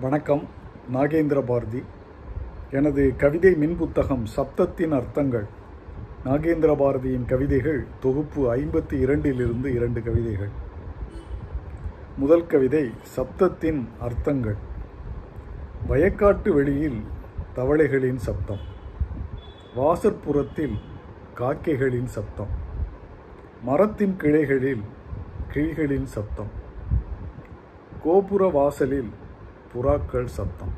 வணக்கம் நாகேந்திர பாரதி. எனது கவிதை மின் புத்தகம் சப்தத்தின் அர்த்தங்கள். நாகேந்திர பாரதியின் கவிதைகள் தொகுப்பு ஐம்பத்தி இரண்டிலிருந்து இரண்டு கவிதைகள். முதல் கவிதை சப்தத்தின் அர்த்தங்கள். வயக்காட்டு வெளியில் தவளைகளின் சப்தம். வாசற்புறத்தில் காக்கைகளின் சப்தம். மரத்தின் கிளைகளில் கிளிகளின் சப்தம். கோபுர வாசலில் புறாக்கள் சத்தம்.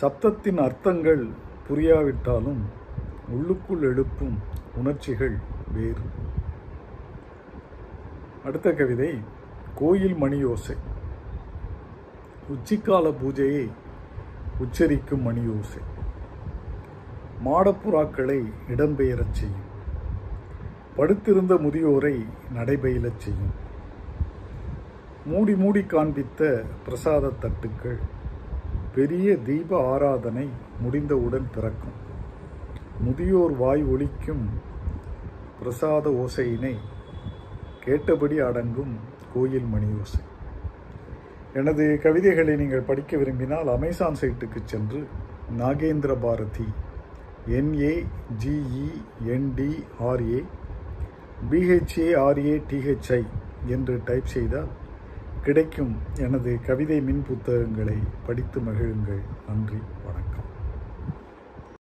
சப்தத்தின் அர்த்தங்கள் புரியாவிட்டாலும் உள்ளுக்குள் எழுப்பும் உணர்ச்சிகள் வேறு. அடுத்த கவிதை கோயில் மணியோசை உச்சிக்கால பூஜையை உச்சரிக்கும் மணியோசை மாடப்புறாக்களை இடம்பெயரச் செய்யும். படுத்திருந்த முதியோரை நடைபயிலச் செய்யும். மூடி மூடி காண்பித்த பிரசாத தட்டுக்கள் பெரிய தீப ஆராதனை முடிந்தவுடன் திறக்கும். முதியோர் வாய் ஒலிக்கும் பிரசாத ஓசையினை கேட்டபடி அடங்கும் கோயில் மணி ஓசை. எனது கவிதைகளை நீங்கள் படிக்க விரும்பினால் அமேசான் சைட்டுக்கு சென்று Nagendra Bharathi N A G E N D R A B H A R A D H I என்று டைப் செய்தால் கிடைக்கும் எனது கவிதை மின் புத்தகங்களை படித்து மகிழுங்கள். நன்றி வணக்கம்.